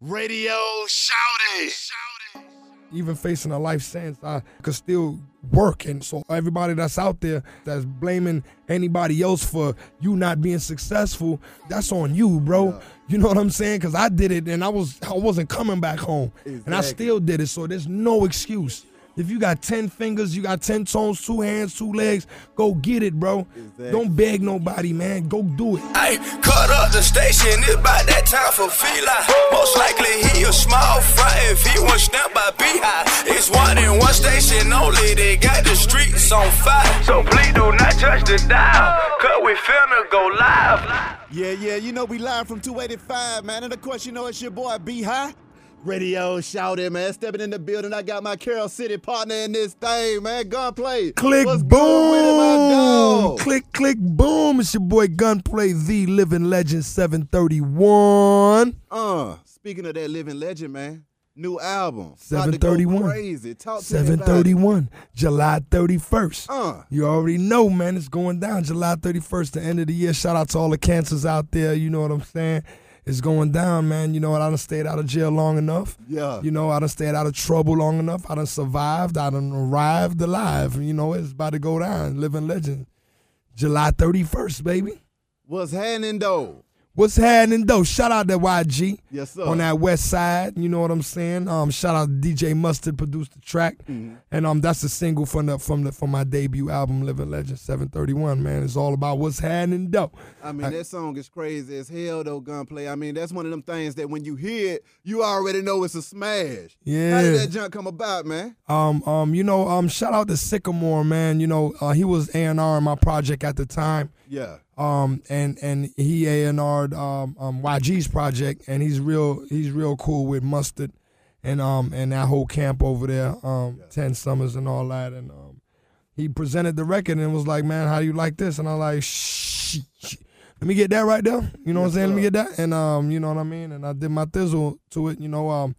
Radio Shout It. even facing a life sentence, I could still work. And so everybody that's out there that's blaming anybody else for you not being successful, that's on you, bro. You know what I'm saying? Cause I did it and I was I wasn't coming back home. And I still did it. So there's no excuse. If you got 10 fingers, you got 10 toes, two hands, two legs, go get it, bro. Don't beg nobody, man. Go do it. Ay, cut up the station, it's about that time for Fila. Most likely he a small fry if he was snapped by Beehive. It's one in one station only, they got the streets on fire. So please do not touch the dial, cause we finna go live. Yeah, yeah, you know we live from 285, man. And of course, you know it's your boy B High. Radio shout it, man. Stepping in the building. I got my Carol City partner in this thing, man. Gunplay. Click What's with it, boom. Click click boom. It's your boy Gunplay, the living legend 731. Uh, speaking of that living legend, man. New album. About to go 731. Crazy. Talk to me about it. 731, July 31st. Uh. You already know, man, it's going down July 31st, the end of the year. Shout out to all the cancers out there. You know what I'm saying? It's going down, man. You know what? I done stayed out of jail long enough. Yeah. You know, I done stayed out of trouble long enough. I done survived. I done arrived alive. You know, it's about to go down. Living legend. July 31st, baby. What's happening, though? What's happening though? Shout out to YG. Yes, sir. On that west side, you know what I'm saying? Um, shout out to DJ Mustard produced the track. Mm-hmm. And um that's a single from the from the from my debut album, Living Legend 731, man. It's all about what's happening though. I mean, that song is crazy as hell, though, Gunplay. I mean, that's one of them things that when you hear it, you already know it's a smash. Yeah. How did that junk come about, man? Um, um, you know, um, shout out to Sycamore, man. You know, uh, he was A and R in my project at the time. Yeah. Um, and and he A and R'd um, um YG's project, and he's real he's real cool with Mustard, and um and that whole camp over there, um, Ten Summers and all that, and um, he presented the record and was like, man, how do you like this? And I'm like, shh, shh. let me get that right there. You know what I'm saying? Let me get that, and um, you know what I mean? And I did my thizzle to it. You know, um,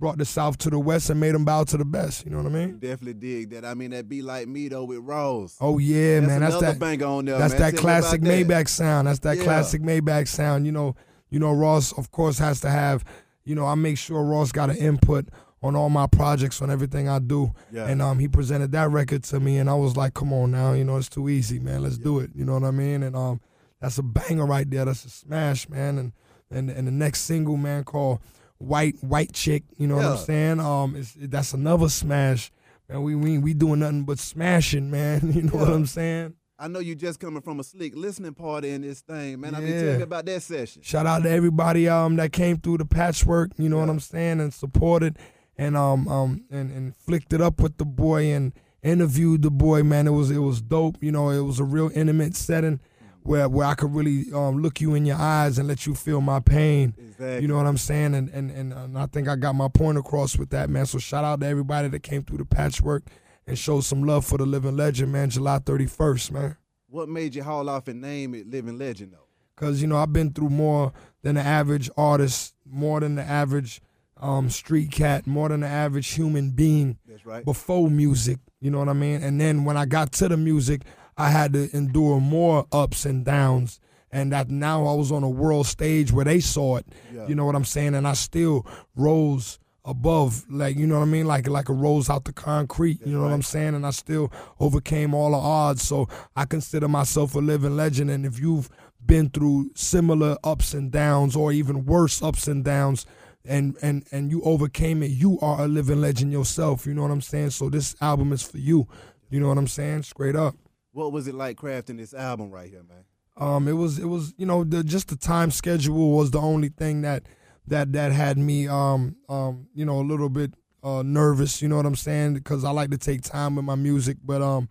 brought the South to the West and made them bow to the best. You know what I mean? Definitely dig that. I mean, that be like me, though, with Ross. Oh yeah, That's man. That's that banger on there, That's man. that Tell classic about that. Maybach sound. That's that Yeah. classic Maybach sound. You know, you know, Ross of course has to have, you know, I make sure Ross got an input on all my projects, on everything I do. Yeah. And um he presented that record to me and I was like, Come on now, you know, it's too easy, man. Let's do it. You know what I mean? And um that's a banger right there. That's a smash, man. And and and the next single, man, called White White Chick, you know what I'm saying? Um it's, that's another smash. Man, we we we doing nothing but smashing, man. You know what I'm saying? I know you just coming from a slick listening party in this thing, man. I mean, Yeah. tell me about that session. Shout out to everybody um that came through the patchwork, you know what I'm saying, and supported and um um and, and flicked it up with the boy and interviewed the boy, man. It was it was dope, you know, it was a real intimate setting where where I could really um look you in your eyes and let you feel my pain. Exactly. You know what I'm saying? And, and and and I think I got my point across with that, man. So shout out to everybody that came through the patchwork and showed some love for the living legend, man, July 31st, man. What made you haul off and name it Living Legend, though? Cause you know I've been through more than the average artist, more than the average um, street cat, more than the average human being. That's right. Before music, you know what I mean. And then when I got to the music, I had to endure more ups and downs. And that now I was on a world stage where they saw it. Yeah. You know what I'm saying? And I still rose above, like you know what I mean, like like a rose out the concrete. You know what I'm saying? And I still overcame all the odds. So I consider myself a living legend. And if you've been through similar ups and downs, or even worse ups and downs, and and and you overcame it, you are a living legend yourself. You know what I'm saying? So this album is for you. You know what I'm saying? Straight up. What was it like crafting this album right here, man? Um, it was it was you know the just the time schedule was the only thing that that that had me um um you know a little bit uh nervous. You know what I'm saying? Because I like to take time with my music, but um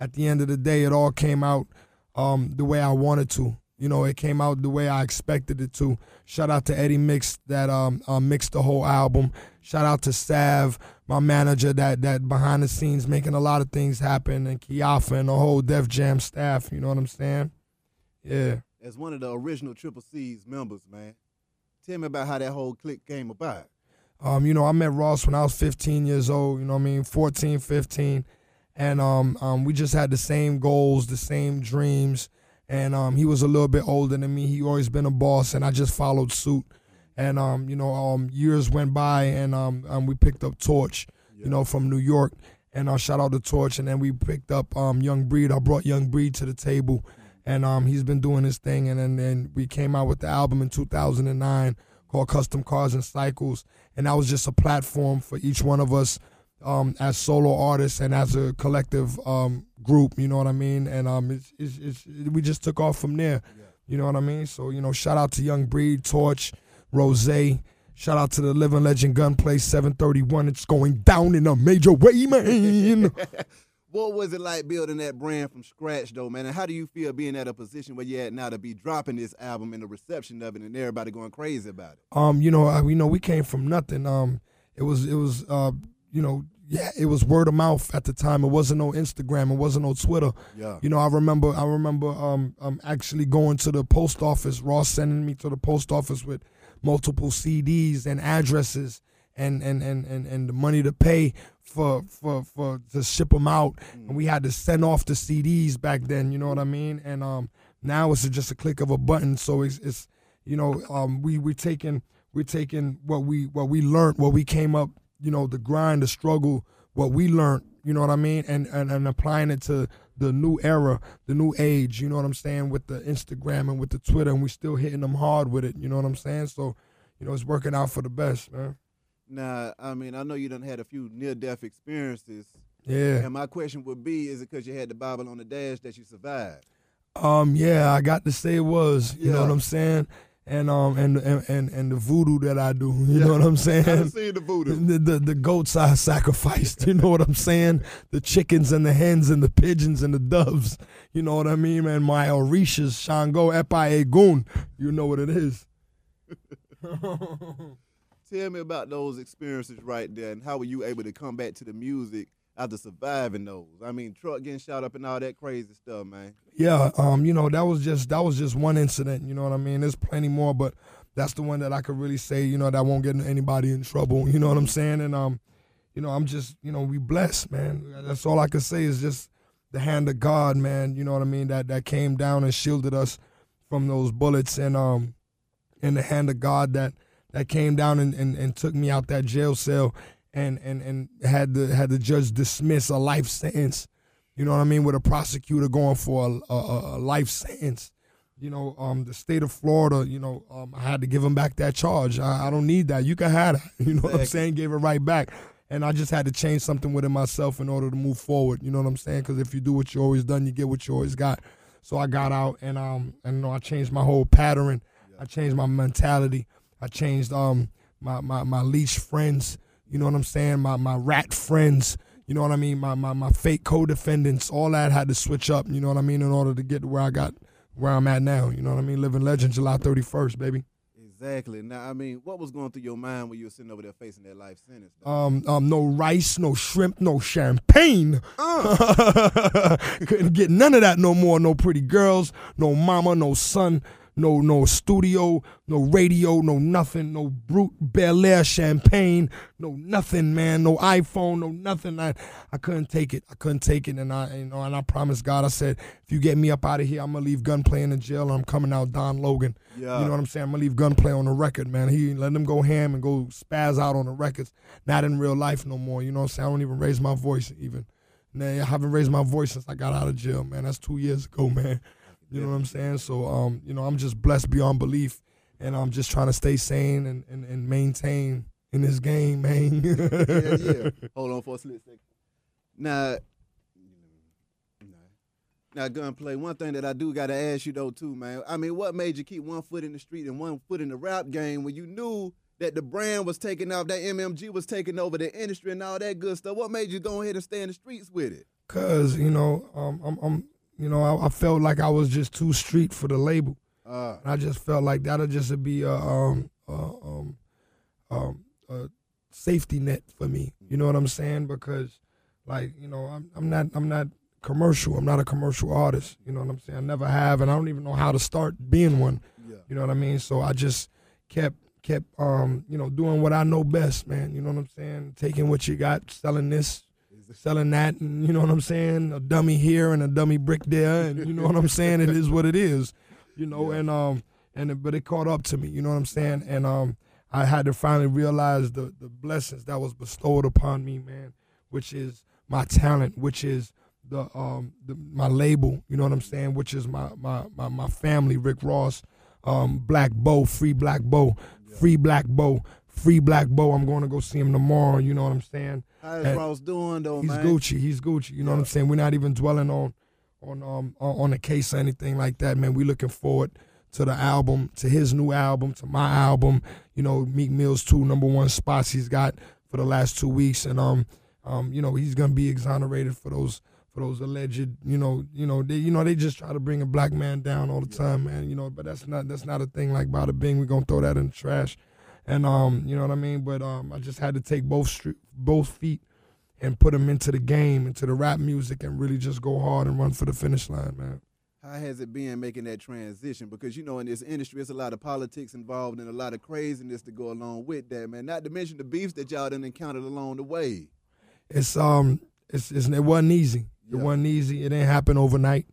at the end of the day, it all came out um the way I wanted to. You know, it came out the way I expected it to. Shout out to Eddie Mix that um uh, mixed the whole album. Shout out to Sav, my manager that that behind the scenes making a lot of things happen, and Kiafa and the whole Def Jam staff. You know what I'm saying? Yeah. As one of the original Triple C's members, man, tell me about how that whole clique came about. Um, you know, I met Ross when I was 15 years old, you know what I mean, 14, 15. And um, um, we just had the same goals, the same dreams. And um, he was a little bit older than me. He always been a boss, and I just followed suit. And um, you know, um, years went by, and um, um we picked up Torch, you know, from New York, and uh, shout out to Torch, and then we picked up um Young Breed. I brought Young Breed to the table, and um he's been doing his thing, and then then we came out with the album in 2009 called Custom Cars and Cycles, and that was just a platform for each one of us um, as solo artists and as a collective um, group. You know what I mean? And um, it's, it's, it's, we just took off from there. You know what I mean? So you know, shout out to Young Breed, Torch, Ross. Shout out to the Living Legend Gunplay 731. It's going down in a major way, man. What was it like building that brand from scratch, though, man? And how do you feel being at a position where you're at now to be dropping this album and the reception of it, and everybody going crazy about it? um, you know, I, you know, we came from nothing. Um, it was, it was, uh, you know, yeah, it was word of mouth at the time. It wasn't no Instagram. It wasn't no Twitter. Yeah. You know, I remember, I remember, um, um, actually going to the post office. Ross sending me to the post office with multiple CDs and addresses and and and and, and the money to pay for for for to ship them out. And we had to send off the CDs back then. You know what I mean? And um, now it's just a click of a button. So it's it's you know um, we we taking we're taking what we what we learned, what we came up, you know, the grind, the struggle, what we learned. You know what I mean? And and, and applying it to the new era, the new age. You know what I'm saying? With the Instagram and with the Twitter, and we still hitting them hard with it. You know what I'm saying? So, you know, it's working out for the best, man. Now, I mean, I know you done had a few near-death experiences, Yeah. and my question would be: Is it because you had the Bible on the dash that you survived? Um, yeah, I got to say it was. You know what I'm saying? And um and and and, the voodoo that I do. You know what I'm saying? done seen the voodoo. The, the the goats I sacrificed, you know what I'm saying? The chickens and the hens and the pigeons and the doves, you know what I mean, man? My Orishas, Shango, Epa Egun, you know what it is. Tell me about those experiences right there, and how were you able to come back to the music after surviving those? I mean, truck getting shot up and all that crazy stuff, man. Yeah, um, you know, that was just that was just one incident, you know what I mean? There's plenty more, but that's the one that I could really say, you know, that won't get anybody in trouble, you know what I'm saying? And um, you know, I'm just, you know, we blessed, man. That's all I can say is just the hand of God, man, you know what I mean, that that came down and shielded us from those bullets and um and the hand of God that that came down and, and, and took me out that jail cell and, and, and had the had the judge dismiss a life sentence. You know what I mean? With a prosecutor going for a, a, a life sentence. You know, um, the state of Florida, you know, um, I had to give him back that charge. I, I don't need that. You can have that. You know what I'm saying? Gave it right back. And I just had to change something within myself in order to move forward. You know what I'm saying? Because if you do what you always done, you get what you always got. So I got out and um and you know I changed my whole pattern. I changed my mentality. I changed um my my my leash friends. You know what I'm saying? My my rat friends. You know what I mean? My my my fake co-defendants. All that had to switch up. You know what I mean? In order to get to where I got where I'm at now. You know what I mean? Living legend, July 31st, baby. Exactly. Now, I mean, what was going through your mind when you were sitting over there facing that life sentence? though? Um, um, no rice, no shrimp, no champagne. Couldn't get none of that no more. No pretty girls, no mama, no son, no no studio, no radio, no nothing, no brut Belaire champagne, no nothing, man, no iPhone, no nothing. I I couldn't take it. I couldn't take it, and I you know, and I promised God. I said, if you get me up out of here, I'm gonna leave gunplay in the jail. and I'm coming out Don Logan. Yeah. You know what I'm saying? I'm gonna leave gunplay on the record, man. He let them go ham and go spaz out on the records. Not in real life no more. You know what I'm saying? I don't even raise my voice even. Nah, I haven't raised my voice since I got out of jail, man. That's two years ago, man. You know what I'm saying? So um, you know, I'm just blessed beyond belief. And I'm just trying to stay sane and, and, and maintain in this game, man. yeah, yeah. Hold on for a split second. Now, now, gunplay. One thing that I do got to ask you though, too, man. I mean, what made you keep one foot in the street and one foot in the rap game when you knew that the brand was taking off, that MMG was taking over the industry and all that good stuff? What made you go ahead and stay in the streets with it? Cause you know, um, I'm, I'm, you know, I, I felt like I was just too street for the label. Uh, And I just felt like that'll just be a um, a, um, um, a safety net for me. You know what I'm saying? Because, like, you know, I'm, I'm not I'm not commercial. I'm not a commercial artist. You know what I'm saying? I never have, and I don't even know how to start being one. yeah. You know what I mean? So I just kept kept um, you know, doing what I know best, man. You know what I'm saying? Taking what you got, selling this, selling that, and you know what I'm saying? A dummy here and a dummy brick there, and you know what I'm saying? It is what it is. You know, and um and it, but it caught up to me, you know what I'm saying? And um I had to finally realize the the blessings that was bestowed upon me, man, which is my talent, which is the um the, my label, you know what I'm saying, which is my my my, my family, Rick Ross, um Black Bo, Free Black Bo, Free Black Bo, Free Black Bo. I'm going to go see him tomorrow, you know what I'm saying? How is And Ross doing though, He's man? Gucci, he's Gucci, you know what I'm saying? We're not even dwelling on on um on on a case or anything like that, man. We're looking forward to the album, to his new album, to my album. You know, Meek Mill's two number one spots he's got for the last two weeks, and um, um, you know, he's gonna be exonerated for those for those alleged, you know, you know, they, you know, they just try to bring a black man down all the time, man. You know, but that's not that's not a thing like bada bing. We're gonna throw that in the trash, and um, you know what I mean. But um, I just had to take both street, both feet and put them into the game, into the rap music, and really just go hard and run for the finish line, man. How has it been making that transition? Because you know, in this industry, it's a lot of politics involved and a lot of craziness to go along with that, man. Not to mention the beefs that y'all done encountered along the way. It's um, it's, it's it wasn't easy. It Yeah. wasn't easy. It didn't happen overnight.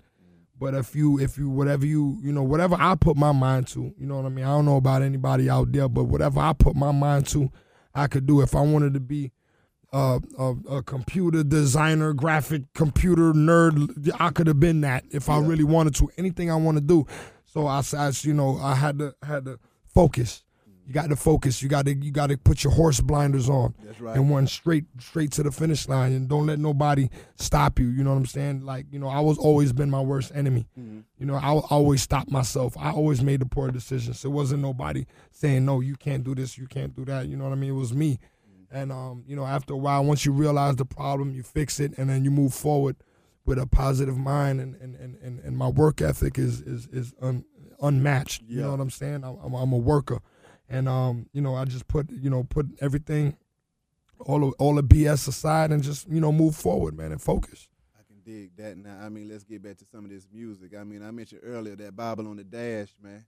But if you if you whatever you you know whatever I put my mind to, you know what I mean. I don't know about anybody out there, but whatever I put my mind to, I could do. If I wanted to be uh, a, a computer designer, graphic computer nerd, I could have been that if I Yeah. really wanted to. Anything I want to do. So I, I you know I had to had to focus. You got to focus. You got to you got to put your horse blinders on That's right. and run straight straight to the finish line and don't let nobody stop you. You know what I'm saying? Like you know, I was always been my worst enemy. You know, I al- always stopped myself. I always made the poor decisions. It wasn't nobody saying no, you can't do this, you can't do that. You know what I mean? It was me. And um, you know, after a while, once you realize the problem, you fix it, and then you move forward with a positive mind. And and, and, and, and my work ethic is is is un, unmatched. You know what I'm saying? I'm, I'm a worker, and um, you know, I just put you know put everything, all of, all the BS aside, and just you know move forward, man, and focus. I can dig that. Now, I mean, let's get back to some of this music. I mean, I mentioned earlier that Bible on the Dash, man.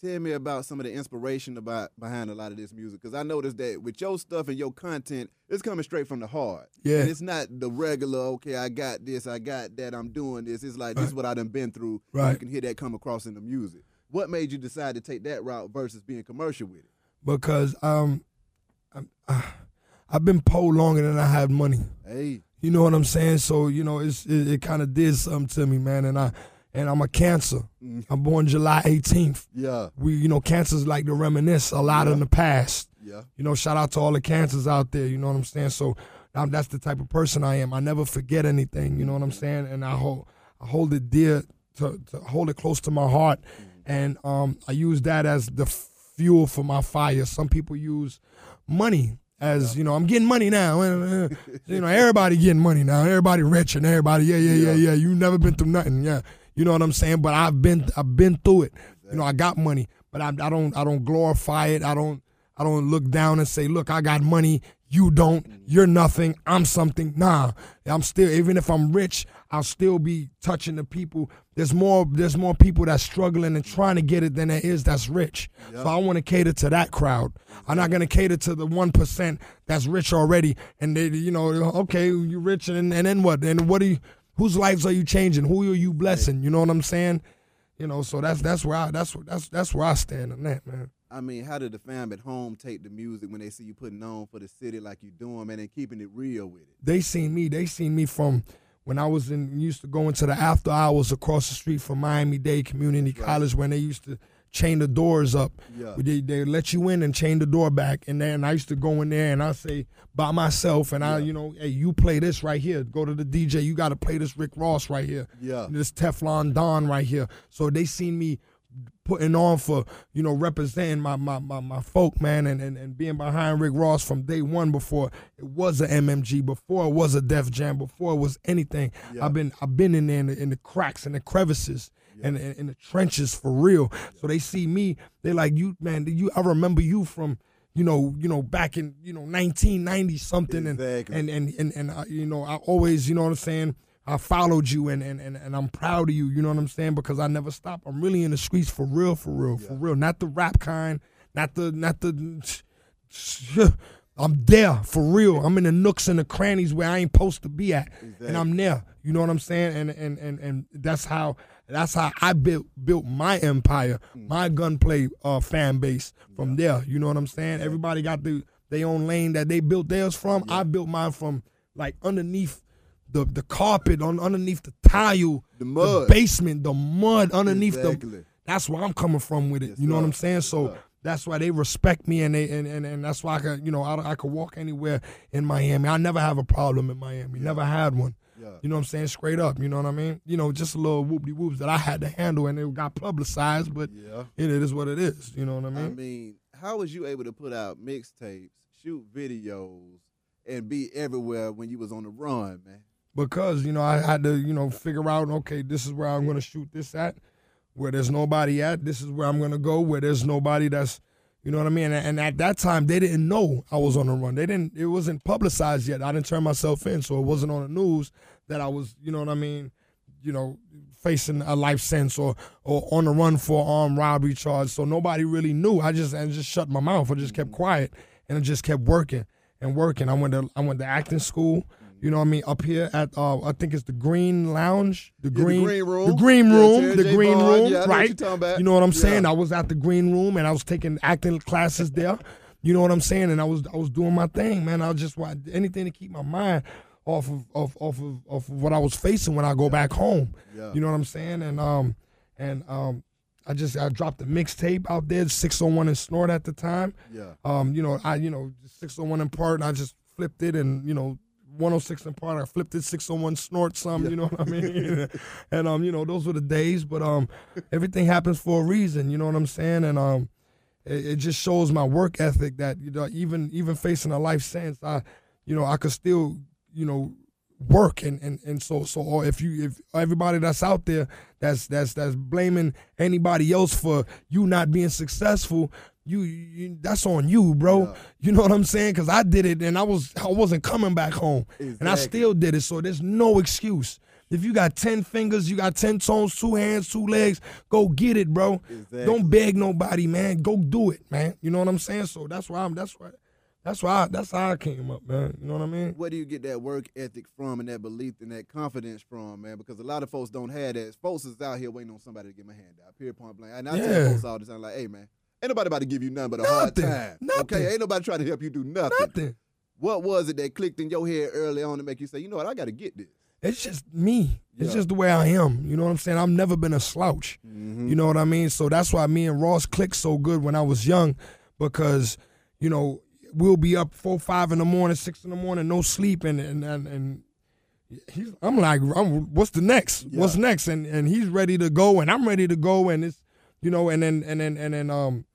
Tell me about some of the inspiration about behind a lot of this music, because I noticed that with your stuff and your content, it's coming straight from the heart. Yeah. and it's not the regular. Okay, I got this, I got that, I'm doing this. It's like this is what I done been through. Right. you can hear that come across in the music. What made you decide to take that route versus being commercial with it? because um, I'm, uh, I've been poor longer than I had money. Hey, You know what I'm saying? So you know, it's it, it kind of did something to me, man. And I and I'm a cancer. Mm. I'm born July 18th. yeah, We you know, cancers like to reminisce a lot in the past. yeah, You know, shout out to all the cancers out there. You know what I'm saying? So um, that's the type of person I am. I never forget anything. You know what I'm saying? And I hold I hold it dear to, to hold it close to my heart, and um, I use that as the fuel for my fire. Some people use money as you know. I'm getting money now. you know, everybody getting money now. Everybody rich and everybody yeah yeah yeah yeah. You never been through nothing. Yeah, you know what I'm saying. But I've been I've been through it. You know, I got money, but I, I don't I don't glorify it. I don't I don't look down and say, look, I got money. You don't. You're nothing. I'm something. Nah, I'm still. Even if I'm rich, I'll still be touching the people. There's more. There's more people that's struggling and trying to get it than there is that's rich. So I want to cater to that crowd. I'm not gonna cater to the one percent that's rich already. And they, you know, okay, you're rich, and, and then what? And what are you? Whose lives are you changing? Who are you blessing? You know what I'm saying? You know, so that's that's where I that's that's that's where I stand on that, man. I mean, how did the fam at home take the music when they see you putting on for the city like you doing, man, and keeping it real with it? they seen me. They seen me from when I was in used to go into the after hours across the street from Miami Dade Community College when they used to chain the doors up. Yeah. They they let you in and chain the door back, and then I used to go in there and I say by myself, and I you know, hey, you play this right here. Go to the DJ. You got to play this Rick Ross right here. Yeah. This Teflon Don right here. So they seen me putting on for you know representing my my my, my folk man and, and and being behind Rick Ross from day one before it was a MMG before it was a Def Jam before it was anything Yeah. I've been I've been in there in the, in the cracks and the crevices and in, in the trenches for real so they see me they like you man you I remember you from you know you know back in you know 1990 something Exactly. and and and and, and I, you know I always you know what I'm saying I followed you and, and, and, and I'm proud of you, you know what I'm saying? Because I never stop. I'm really in the streets for real, for real, for real. Not the rap kind, not the not the I'm there for real. I'm in the nooks and the crannies where I ain't supposed to be at. And I'm there. You know what I'm saying? And and and and that's how That's how I built built my empire, Mm. my gunplay uh, fan base from there. You know what I'm saying? Everybody got the their own lane that they built theirs from. I built mine from like underneath the the carpet, on underneath the tile, The mud. basement, the mud underneath Exactly. the. That's where I'm coming from with it. Yes, you know what. I'm saying? So sir. that's why they respect me, and they and, and, and that's why I can you know I, I could walk anywhere in Miami. I never have a problem in Miami. Never had one. Yeah. You know what I'm saying? Straight up. You know what I mean? You know, just a little whoopty whoops that I had to handle, and it got publicized. But Yeah. it is what it is. You know what I mean? I mean, how was you able to put out mixtapes, shoot videos, and be everywhere when you was on the run, man? Because you know I had to you know figure out okay this is where I'm going to shoot this at where there's nobody at. This is where I'm going to go where there's nobody that's you know what I mean? And, and at that time they didn't know I was on the run. They didn't it wasn't publicized yet. I didn't turn myself in so it wasn't on the news that I was you know what I mean you know facing a life sentence or or on the run for armed robbery charge. So nobody really knew. I just I just shut my mouth. I just kept mm. quiet and I just kept working and working. I went to I went to acting school you know what I mean? Up here at uh, I think it's the Green Lounge, the Yeah, the green, green room. the green room, Terry the green Bond. room, Yeah, I know what right? You know what I'm Yeah. saying? I was at the green room and I was taking acting classes there. You know what I'm saying? And I was I was doing my thing, man. I was just want anything to keep my mind off of off off of off of what I was facing when I go back home. Yeah. You know what I'm saying? And um and um I just I dropped a mixtape out there, 601 and Snort at the time Yeah. um, you know, I, you know, 601 in part, and I just flipped it, and you know, 106 in part, I flipped it, 601 snort some, you know what I mean? and um, you know, those were the days, but um, everything happens for a reason, you know what I'm saying? And um, it, it just shows my work ethic that you know, even even facing a life sentence, I, you know, I could still, you know, work. And and and so so or if you if everybody that's out there that's that's that's blaming anybody else for you not being successful you, you that's on you bro. Yeah. you know what i'm saying? Because i did it and i was i wasn't coming back home. And i still did it. So there's no excuse. If you got 10 fingers you got 10 toes two hands two legs go get it bro. Exactly. don't beg nobody man. Go do it man. You know what i'm saying? So that's why i'm that's why that's why I, that's how i came up man you know what i mean Where do you get that work ethic from and that belief and that confidence from, man? Because a lot of folks don't have that. Folks is out here waiting on somebody to give my hand out. Period, point blank. And I tell Yeah. folks all the time, like, hey, man, ain't nobody about to give you nothing but a hard time. Nothing. Okay, ain't nobody trying to help you do nothing. nothing What was it that clicked in your head early on to make you say, you know what, I got to get this? It's just me. It's just the way I am. You know what I'm saying? I've never been a slouch. Mm-hmm. You know what I mean? So that's why me and Ross clicked so good when I was young, because you know we'll be up four, five in the morning, six in the morning, no sleep, and and and. and He's, I'm like, I'm, what's the next? What's next? And and he's ready to go, and I'm ready to go, and it's, you know, and then and then and then um,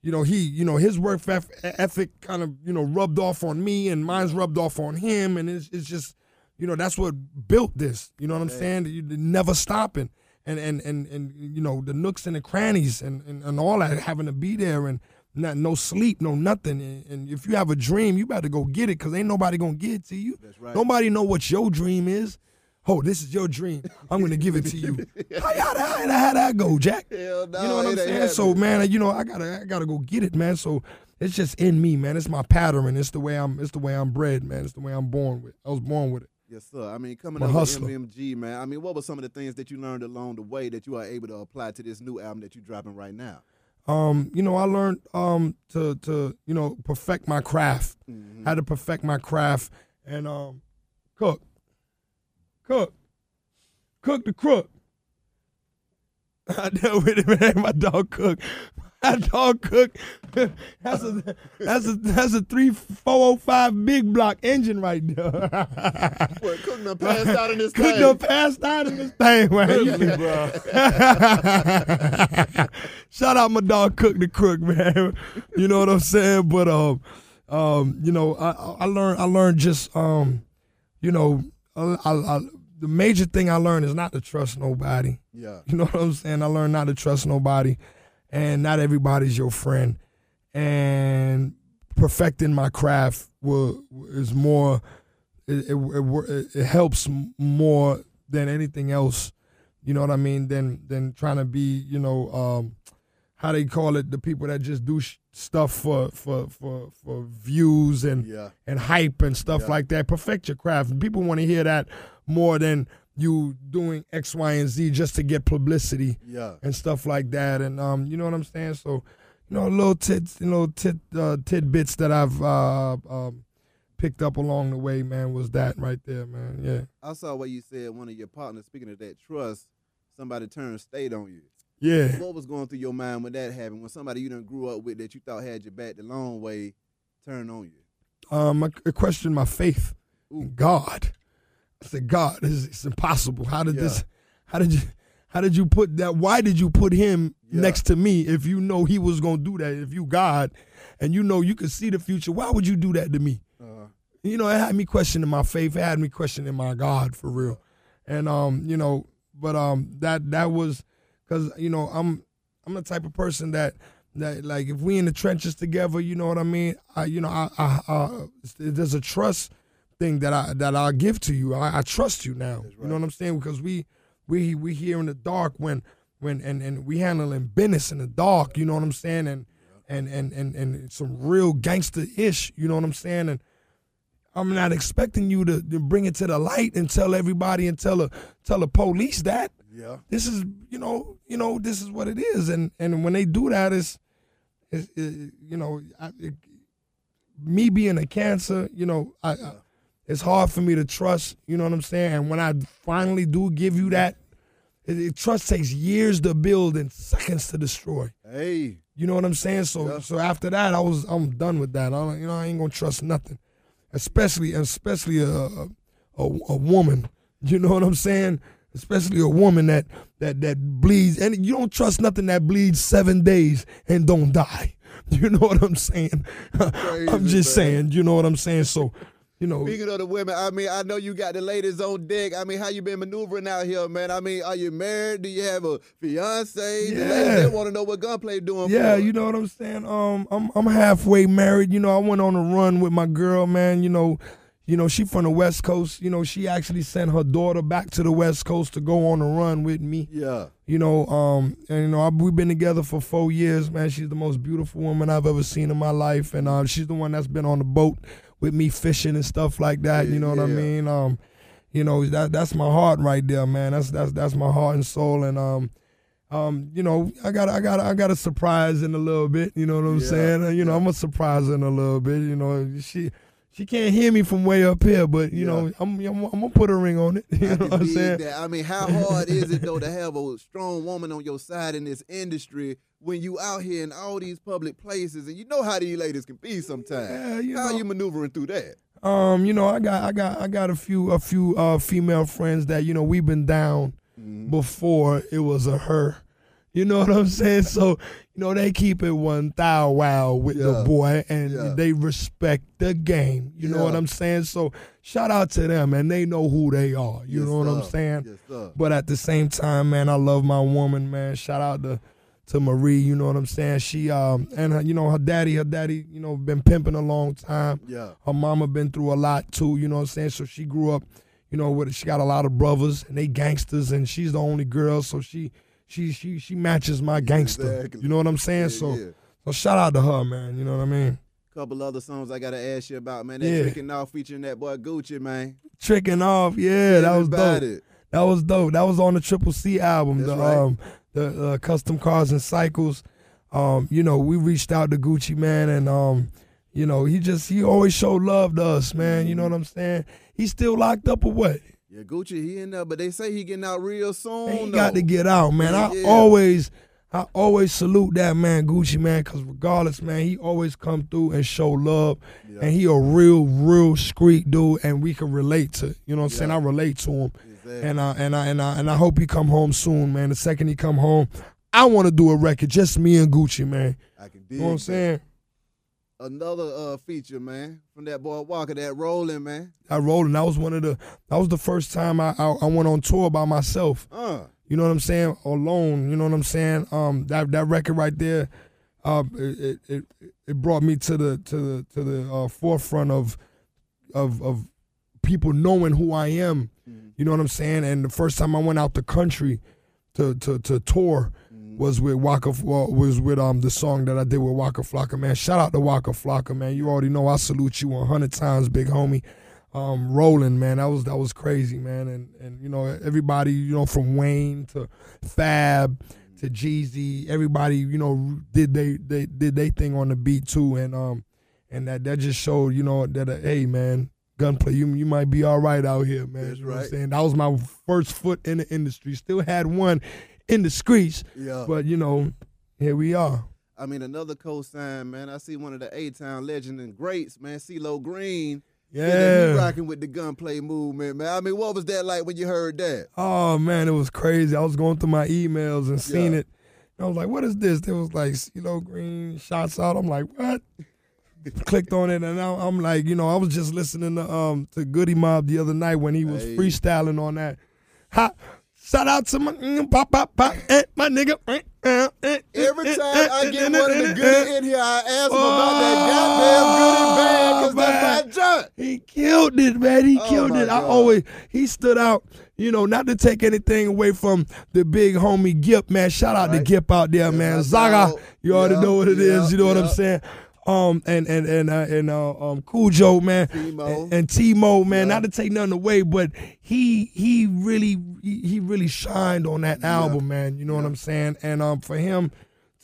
you know, he, you know, his work ethic kind of, you know, rubbed off on me, and mine's rubbed off on him, and it's it's just, you know, that's what built this. You know what I'm saying? You never stopping, and and and and you know the nooks and the crannies and and, and all that having to be there and. Not, no sleep, no nothing, and, and if you have a dream, you better go get it, cause ain't nobody gonna get it to you. That's right. Nobody know what your dream is. Oh, this is your dream. I'm gonna give it to you. how, how, how, how that go, Jack? Hell no, you know what I'm saying? So man, you know, I gotta I gotta go get it, man. So it's just in me, man. It's my pattern. It's the way I'm it's the way I'm bred, man. It's the way I'm born with. I was born with it. Yes, sir. I mean, coming up with. MMG, man. I mean, what were some of the things that you learned along the way that you are able to apply to this new album that you're dropping right now? Um, you know, I learned um to to, you know, perfect my craft. Mm-hmm. How to perfect my craft and um cook. Cook. Cook the crook. I dealt with it, man. My dog cook. My dog cook. That's a that's a that's a three four oh five big block engine right there. What, Cook done passed out in this Cook thing? done passed out in this thing, man. Really, bro. Shout out my dog Cook the Crook, man. You know what I'm saying? But um, um, you know, I I learned I learned just um, you know, I, I, I, the major thing I learned is not to trust nobody. Yeah. You know what I'm saying? I learned not to trust nobody, and not everybody's your friend. And perfecting my craft will is more. It, it, it, it helps more than anything else. You know what I mean? Than than trying to be, you know, um, how they call it, the people that just do sh- stuff for for for for views and Yeah. and hype and stuff Yeah. like that. Perfect your craft. People want to hear that more than you doing X, Y, and Z just to get publicity Yeah. and stuff like that. And um, you know what I'm saying? So, you know, little tits, you know, tit uh, tidbits that I've uh, um, picked up along the way, man, was that right there, man. Yeah. I saw what you said. One of your partners, speaking of that trust, somebody turned state on you. Yeah. What was going through your mind when that happened? When somebody you done grew up with that you thought had your back the long way turned on you? Um, I, questioned my faith Ooh. in God. I said, God, this it's impossible. How did Yeah. this? How did you? How did you put that? Why did you put him Yeah. next to me if you know he was gonna do that? If you God, and you know you could see the future, why would you do that to me? Uh, you know, it had me questioning my faith. It had me questioning my God for real. And um, you know, but um, that that was because you know I'm I'm the type of person that that like if we in the trenches together, you know what I mean. I you know I, I uh, there's a trust thing that I that I give to you. I, I trust you now. You know what I'm saying? Because we we we here in the dark when when and and we handling business in the dark. You know what I'm saying? And and and and and some real gangster ish. You know what I'm saying? And I'm not expecting you to, to bring it to the light and tell everybody and tell the tell the police that yeah. this is you know you know this is what it is and and when they do that it's, it's it, you know I, it, me being a cancer you know I, I it's hard for me to trust you know what I'm saying and when I finally do give you that it, it- trust takes years to build and seconds to destroy Hey. you know what I'm saying? So Yeah. so after that, I was I'm done with that. I you know I ain't gonna trust nothing, especially especially a a, a a woman. You know what I'm saying? Especially a woman that that that bleeds, and you don't trust nothing that bleeds seven days and don't die. You know what I'm saying? I'm just man. saying. You know what I'm saying? So, you know, Speaking of the women, I mean, I know you got the ladies on deck. I mean, how you been maneuvering out here, man? I mean, are you married? Do you have a fiance? The Yeah. ladies they want to know what gunplay doing. Yeah, for. you know what I'm saying. Um, I'm I'm halfway married. You know, I went on a run with my girl, man. You know, you know she from the West Coast. You know, she actually sent her daughter back to the West Coast to go on a run with me. Yeah. You know, um, and you know I, we've been together for four years, man. She's the most beautiful woman I've ever seen in my life, and uh, she's the one that's been on the boat with me fishing and stuff like that. You know what I mean? Um, you know that that's my heart right there, man. That's that's that's my heart and soul, and um, um, you know, I got I got I got a surprise in a little bit. You know what I'm Yeah, saying? You know, yeah. I'm a surprise in a little bit. You know, she she can't hear me from way up here, but you Yeah. know, I'm, I'm I'm gonna put a ring on it. You I know what I'm saying? that. I mean, how hard is it though to have a strong woman on your side in this industry when you out here in all these public places and you know how these ladies can be sometimes? Yeah, you how know. you maneuvering through that? Um, you know, I got I got I got a few a few uh female friends that you know we've been down Mm-hmm. before it was a her. You know what I'm saying? So, you know, they keep it one thou wow with Yeah. the boy and Yeah. they respect the game. You know what I'm saying? So shout out to them and they know who they are. You Yes, know what I'm saying? Yes, sir. But at the same time, man, I love my woman, man. Shout out to to Marie, you know what I'm saying? She um and her, you know her daddy, her daddy, you know, been pimping a long time. Yeah. Her mama been through a lot too, you know what I'm saying? So she grew up, you know, with she got a lot of brothers and they gangsters and she's the only girl, so she she she she matches my gangster. Exactly. You know what I'm saying? Yeah, so yeah. so shout out to her, man. You know what I mean? Couple other songs I gotta ask you about, man. That Yeah. tricking off featuring that boy Gucci, man. Tricking off, yeah, that was dope. It. That was dope. That was on the Triple C album, That's the right. um the uh, custom cars and cycles. Um, you know, we reached out to Gucci Mane and um, you know, he just he always showed love to us, man. You know what I'm saying? He's still locked up or what? Yeah, Gucci, he in there, but they say he getting out real soon. He though. got to get out, man. I Yeah. always I always salute that man, Gucci Mane, because regardless, man, he always come through and show love. Yeah. And he a real, real street dude and we can relate to. You know what I'm saying? I relate to him. Exactly. And I and I and I and I hope he come home soon, man. The second he come home, I want to do a record, just me and Gucci, man. I can You know what I'm saying? Another uh, feature, man, from that boy Waka, that rolling, man. I rolled, and that was one of the. That was the first time I, I I went on tour by myself. Uh, You know what I'm saying? Alone. You know what I'm saying? Um, that that record right there, uh, it it it brought me to the to the to the uh, forefront of of of people knowing who I am. You know what I'm saying? And the first time I went out the country to to to tour was with Waka was with um the song that I did with Waka Flocka, man. Shout out to Waka Flocka, man. You already know I salute you 100 times, big homie. um, rolling, man. That was that was crazy, man. And and you know everybody, you know, from Wayne to Fab to Jeezy, everybody, you know, did they they did they thing on the beat too, and um and that that just showed, you know, that uh, hey man, gunplay, you you might be all right out here, man. That's you know what I'm right. saying that was my first foot in the industry. Still had one in the streets, Yeah. but you know, here we are. I mean, another co-sign, man. I see one of the A-Town legends and greats, man, CeeLo Green. said that he Yeah. rocking with the gunplay movement, man. I mean, what was that like when you heard that? Oh man, it was crazy. I was going through my emails and seen Yeah. it. And I was like, "What is this?" There was like CeeLo Green shots out. I'm like, "What?" Clicked on it, and I, I'm like, you know, I was just listening to um to Goodie Mob the other night when he was Hey. freestyling on that. Ha! Shout out to my pop pop pop eh, my nigga. eh, eh, eh, eh Every eh, time I get one of the Goodie in here, I ask him about that oh, goddamn goody bag, because that's my joint. He killed it, man. He Oh, killed it. I always he stood out. You know, not to take anything away from the big homie Gipp, man. Shout out to Right. Gipp out there, Yeah, man. Zaga, you already Yeah, know what it is. You know what I'm saying? Um and and and uh, and uh, um Khujo, man, T-Mo. and, T-Mo, man. Yeah. Not to take nothing away, but he he really he, really shined on that album, man. You know what I'm saying? And um for him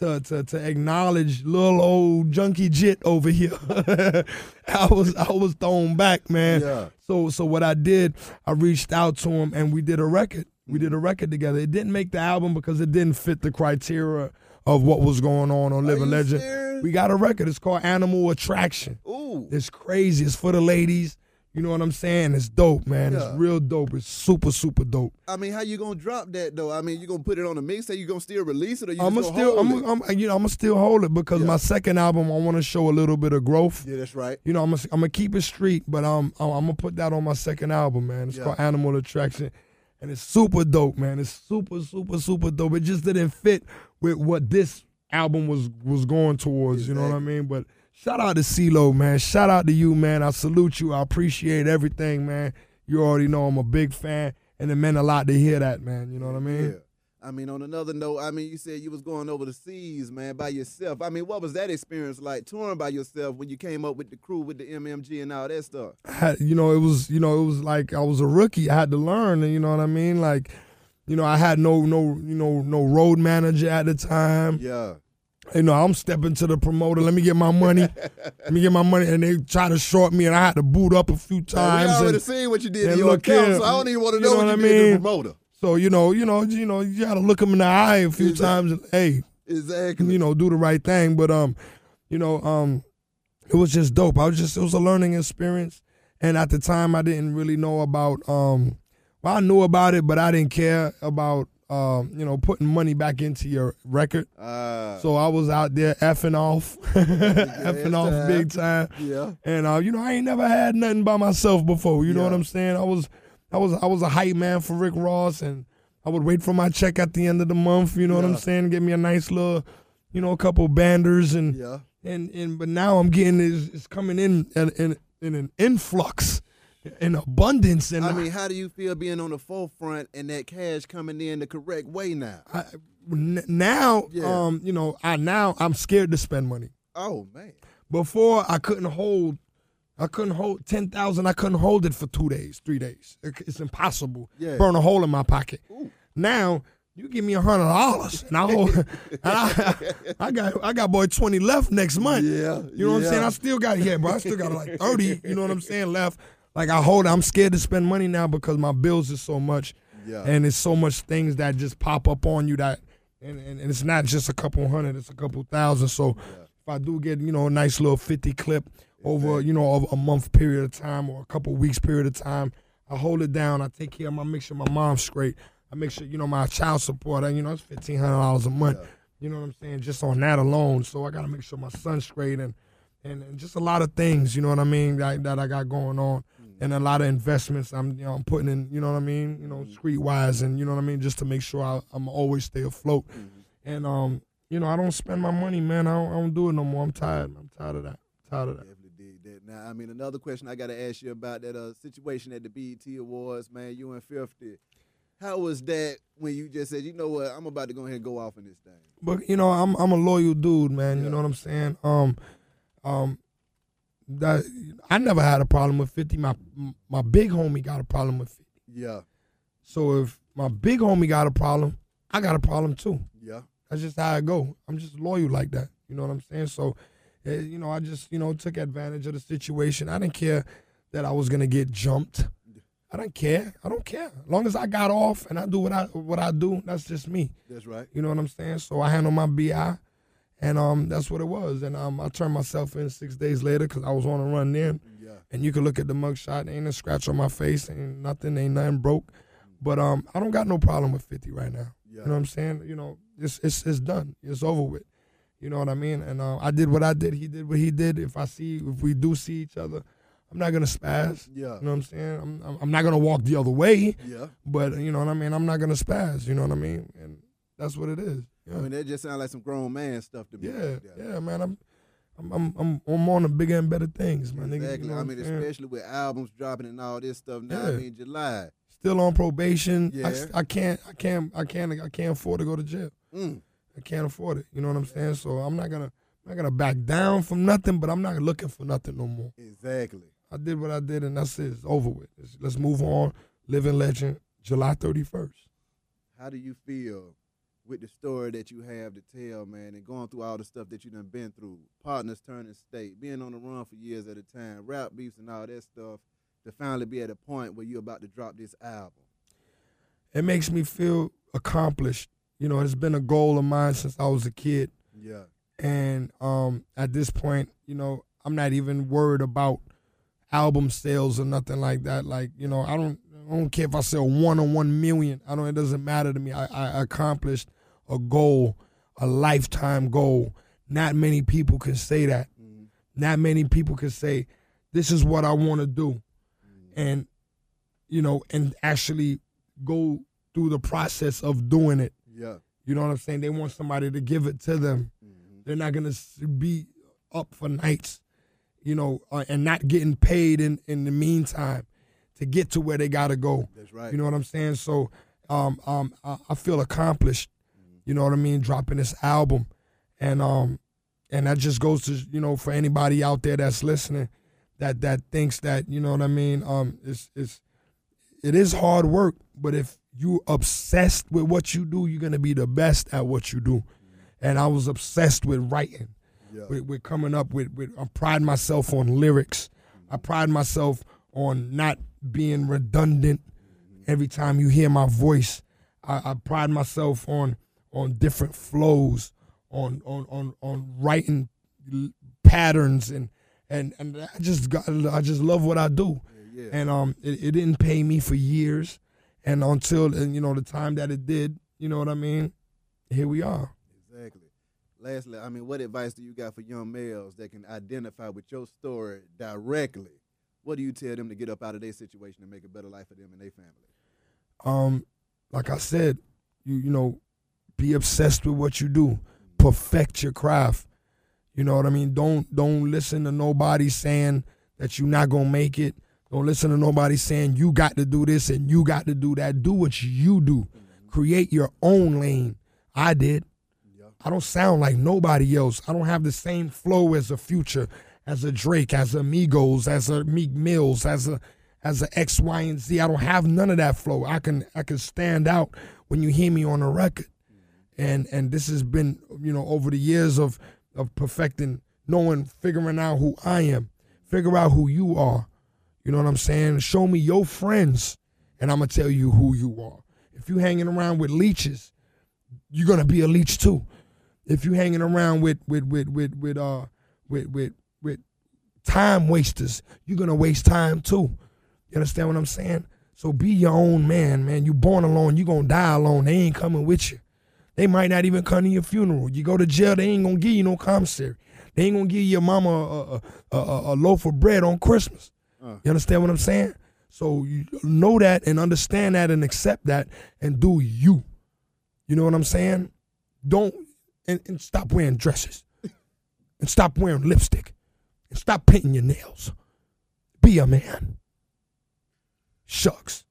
to to to acknowledge little old junkie jit over here. I was I was thrown back, man. Yeah. So so what I did, I reached out to him and we did a record. We did a record together. It didn't make the album because it didn't fit the criteria of what was going on on Living Legend. serious? We got a record. It's called Animal Attraction. Ooh. It's crazy. It's for the ladies. You know what I'm saying? It's dope, man. Yeah. It's real dope. It's super, super dope. I mean, how you gonna drop that though? I mean, you gonna put it on a mixtape? You gonna still release it, or you I'm gonna still, hold I'm, it? I'm, you know, I'm gonna still hold it because Yeah. my second album, I want to show a little bit of growth. yeah, that's right. You know, I'm gonna, I'm gonna keep it street, but um, I'm, I'm gonna put that on my second album, man. It's Yeah. called Animal Attraction, and it's super dope, man. It's super, super, super dope. It just didn't fit with what this album was was going towards. You know what I mean? But shout out to CeeLo, man. Shout out to you, man. I salute you. I appreciate everything, man. You already know I'm a big fan, and it meant a lot to hear that, man. You know what I mean? Yeah. I mean, on another note, I mean, you said you was going over the seas, man, by yourself. I mean, what was that experience like touring by yourself when you came up with the crew with the MMG and all that stuff? Had, you know, it was, you know, it was like I was a rookie. I had to learn, and you know what I mean. Like, you know, I had no, no, you know, no road manager at the time. Yeah. You know, I'm stepping to the promoter. Let me get my money. Let me get my money, and they try to short me, and I had to boot up a few Now, we times. already and- seen what you did and to your account, here, so I don't even want to know, know what what you I did to the mean? promoter. so you know, you know, you know, you got to look them in the eye a few Exactly. times. And, hey, Exactly. you know, do the right thing. But um, you know, um, it was just dope. I was just it was a learning experience, and at the time, I didn't really know about um, well, I knew about it, but I didn't care about um, you know, putting money back into your record. Uh, So I was out there effing off, effing off time. big time. yeah. And uh, you know, I ain't never had nothing by myself before. You know what I'm saying? I was, I was, I was a hype man for Rick Ross, and I would wait for my check at the end of the month. You know what I'm saying? Get me a nice little, you know, a couple banders, and Yeah. and and. But now I'm getting is it's coming in in, in in an influx, in abundance, and I mean, how do you feel being on the forefront and that cash coming in the correct way now? I, n- now, Yeah. um, you know, I now I'm scared to spend money. Oh man. Before I couldn't hold, I couldn't hold ten thousand. I couldn't hold it for two days, three days. It's impossible. Yeah. Burn a hole in my pocket. Ooh. Now you give me a hundred dollars, and I hold. and I, I got I got boy twenty left next month. Yeah, You know what I'm saying? I still got yeah, bro. I still got like thirty. You know what I'm saying left. Like I hold. it. I'm scared to spend money now because my bills is so much, Yeah. and it's so much things that just pop up on you that, and, and, and it's not just a couple hundred. It's a couple thousand. So if I do get you know a nice little fifty clip over you know a, a month period of time or a couple weeks period of time, I hold it down. I take care of my make sure my mom's straight. I make sure you know my child support. You know it's fifteen hundred dollars a month. You know what I'm saying? Just on that alone. So I gotta make sure my son's straight and and, and just a lot of things. You know what I mean? That, that I got going on. And a lot of investments I'm you know I'm putting in. You know what I mean? You know streetwise and you know what I mean just to make sure I, I'm always stay afloat. And um you know I don't spend my money, man. I don't, I don't do it no more. I'm tired. I'm tired of that. tired of that. Definitely dig that. Now, I mean, another question I got to ask you about that uh, situation at the BET Awards, man. You and 50. How was that when you just said, you know what, I'm about to go ahead and go off in this thing? But you know, I'm I'm a loyal dude, man. Yeah. You know what I'm saying? Um, um, that I never had a problem with 50. My my big homie got a problem with 50. Yeah. So if my big homie got a problem, I got a problem too. Yeah. That's just how I go. I'm just loyal like that. You know what I'm saying? So, eh, you know, I just you know took advantage of the situation. I didn't care that I was gonna get jumped. I don't care. I don't care. As long as I got off and I do what I what I do, that's just me. That's right. You know what I'm saying? So I handle my BI, and um, that's what it was. And um, I turned myself in six days later because I was on a run then. Yeah. And you can look at the mugshot. Ain't a scratch on my face. Ain't nothing. Ain't nothing broke. But um, I don't got no problem with 50 right now. Yeah. You know what I'm saying? You know, it's it's it's done. It's over with. You know what I mean? And uh, I did what I did. He did what he did. If I see, if we do see each other, I'm not gonna spaz. Yeah. You know what I'm saying? I'm I'm- I'm not gonna walk the other way. Yeah. But you know what I mean? I'm not gonna spaz. You know what I mean? And that's what it is. Yeah. I mean, that just sounds like some grown man stuff to me. Yeah, yeah, man. I'm, I'm, I'm, I'm, I'm on the bigger and better things, man. Nigga, Exactly. you know I mean, especially with albums dropping and all this stuff now. I mean, July. Still on probation. I, Yeah. I can't, I can't, I can't, I can't afford to go to jail. Mm. I can't afford it. You know what I'm saying? So I'm not gonna, I'm not gonna back down from nothing. But I'm not looking for nothing no more. Exactly. I did what I did, and that's it. It's over with. Let's, let's move on. Living legend, July 31st. How do you feel with the story that you have to tell, man, and going through all the stuff that you done been through? Partners turning state, being on the run for years at a time, rap beefs and all that stuff, to finally be at a point where you're about to drop this album. It makes me feel accomplished. You know, it's been a goal of mine since I was a kid. Yeah. and um, at this point, you know, I'm not even worried about album sales or nothing like that. Like, you know, I don't, I don't care if I sell one or one million. I don't. It doesn't matter to me. I, I accomplished a goal, a lifetime goal. Not many people can say that. Not many people can say, "This is what I want to do," and you know, and actually go through the process of doing it. Yeah. You know what I'm saying? They want somebody to give it to them. They're not gonna be up for nights, you know, uh, and not getting paid in in the meantime to get to where they gotta go. That's right. You know what I'm saying? So, um, um, I, I feel accomplished. You know what I mean? Dropping this album, and um, and that just goes to you know for anybody out there that's listening, that that thinks that you know what I mean. Um, it's it's it is hard work, but if you obsessed with what you do, you're gonna be the best at what you do. And I was obsessed with writing, Yeah. with, with coming up with, with. I pride myself on lyrics. I pride myself on not being redundant. Every time you hear my voice, I, I pride myself on on different flows, on on on on writing patterns and and and I just got I just love what I do. Yeah. And um, it, it didn't pay me for years, and until and you know the time that it did, you know what I mean. Here we are. Exactly. Lastly, I mean, what advice do you got for young males that can identify with your story directly? What do you tell them to get up out of their situation and make a better life for them and their family? Um, like I said, you you know, be obsessed with what you do. Perfect your craft. You know what I mean? Don't don't listen to nobody saying that you're not gonna make it. Don't listen to nobody saying you got to do this and you got to do that. Do what you do. Create your own lane. I did. I don't sound like nobody else. I don't have the same flow as a Future, as a Drake, as a Migos, as a Meek Mills, as a as a X, Y, and Z. I don't have none of that flow. I can I can stand out when you hear me on a record. And and this has been, you know, over the years of of perfecting, knowing, figuring out who I am, figure out who you are. You know what I'm saying? Show me your friends, and I'm gonna tell you who you are. If you hanging around with leeches, you're gonna be a leech too. If you hanging around with with with with with uh with with with time wasters, you're gonna waste time too. You understand what I'm saying? So be your own man, man. You born alone, you gonna die alone. They ain't coming with you. They might not even come to your funeral. You go to jail, they ain't gonna give you no commissary. They ain't gonna give your mama a, a, a, a, loaf of bread on Christmas. Uh. You understand what I'm saying? So you know that and understand that and accept that and do you. You know what I'm saying? Don't and, and stop wearing dresses. And stop wearing lipstick. And stop painting your nails. Be a man. Shucks.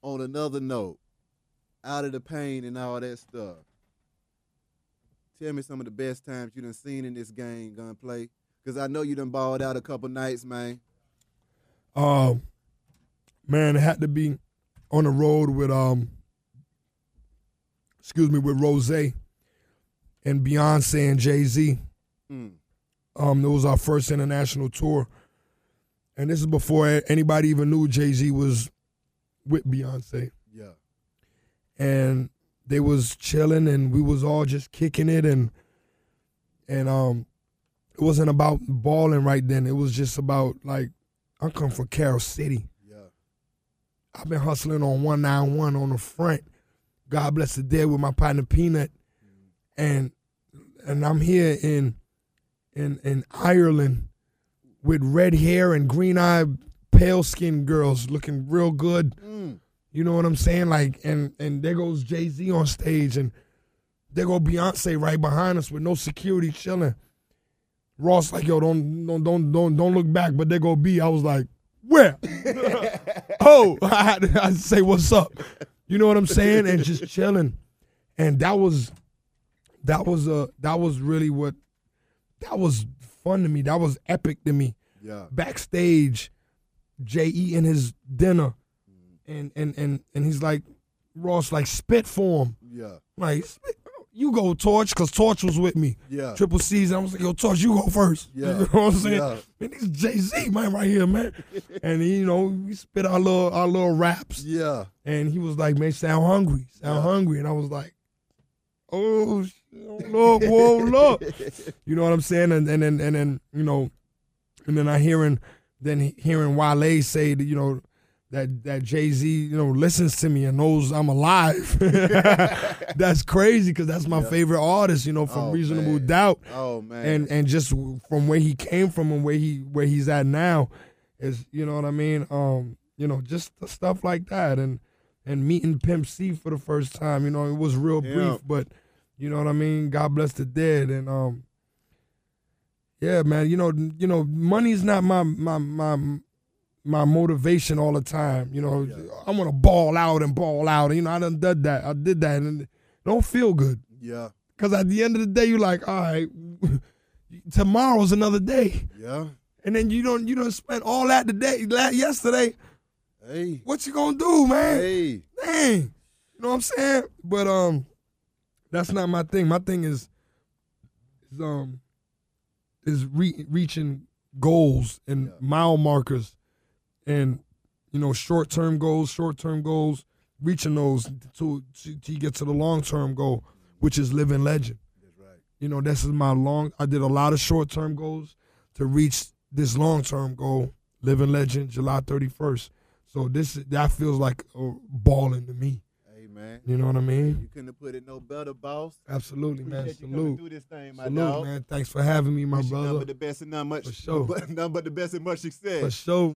On another note, out of the pain and all that stuff, tell me some of the best times you done seen in this game gunplay. Cause I know you done balled out a couple nights, man. Um, man, it had to be on the road with um, excuse me, with Ross and Beyonce and Jay Z. Mm. Um, it was our first international tour, and this is before anybody even knew Jay Z was with Beyonce. Yeah. and they was chilling and we was all just kicking it and and um it wasn't about balling right then. It was just about like i come from Carol City. Yeah. i've been hustling on 191 on the front. God bless the dead with my partner peanut. And and i'm here in in in ireland with red hair and green eyed pale skinned girls looking real good. Mm. You know what I'm saying? Like, and and there goes Jay Z on stage, and there go Beyonce right behind us with no security chilling. Ross like, yo, don't don't don't don't don't look back, but there go B. I was like, where? oh, I had, to, I had to say what's up. You know what I'm saying? And just chilling, and that was that was uh that was really what that was fun to me. That was epic to me Yeah. backstage, Jay eating his dinner, and and and and he's like, Ross like spit for him, Yeah. like "Spit- you go Torch, cause Torch was with me. Yeah. Triple C's, I was like, yo, Torch, you go first. Yeah. you know what I'm saying? Yeah. Man, this Jay Z man right here, man. and he, you know, we spit our little our little raps, Yeah. and he was like, man, sound hungry, sound Yeah. hungry, and I was like, oh, oh look, whoa, look. You know what I'm saying? And and then and then you know, and then I hearing then hearing Wale say that you know that that Jay Z you know listens to me and knows I'm alive. that's crazy because that's my Yeah. favorite artist. You know, from Oh, Reasonable man. Doubt Oh man. and and just from where he came from and where he where he's at now is you know what I mean. Um, you know, just the stuff like that and and meeting Pimp C for the first time. You know, it was real Yeah. brief, but you know what I mean. God bless the dead and um. Yeah, man. You know, you know, money's not my my my my motivation all the time. You know, Yeah. I want to ball out and ball out. You know, I done did that. I did that, and don't feel good. yeah. Because at the end of the day, you're like, all right, tomorrow's another day, Yeah. and then you don't you don't spend all that today, yesterday. Hey. What you gonna do, man? Hey. Dang, you know what I'm saying? But um, that's not my thing. My thing is, is um, is re- reaching goals and Yeah. mile markers, and you know, short term goals, short term goals, reaching those to to, to get to the long term goal, which is living legend. That's right. You know, this is my long. I did a lot of short term goals to reach this long term goal, living legend, July 31st. So this that feels like a balling to me. Hey man. You know what I mean? You couldn't have put it no better, boss. Absolutely, man. Appreciate you coming Salute, through this thing, my salute, dog. man. Thanks for having me, my Wish brother. but the best and not much. For sure. But nothing but the best and much success. For sure.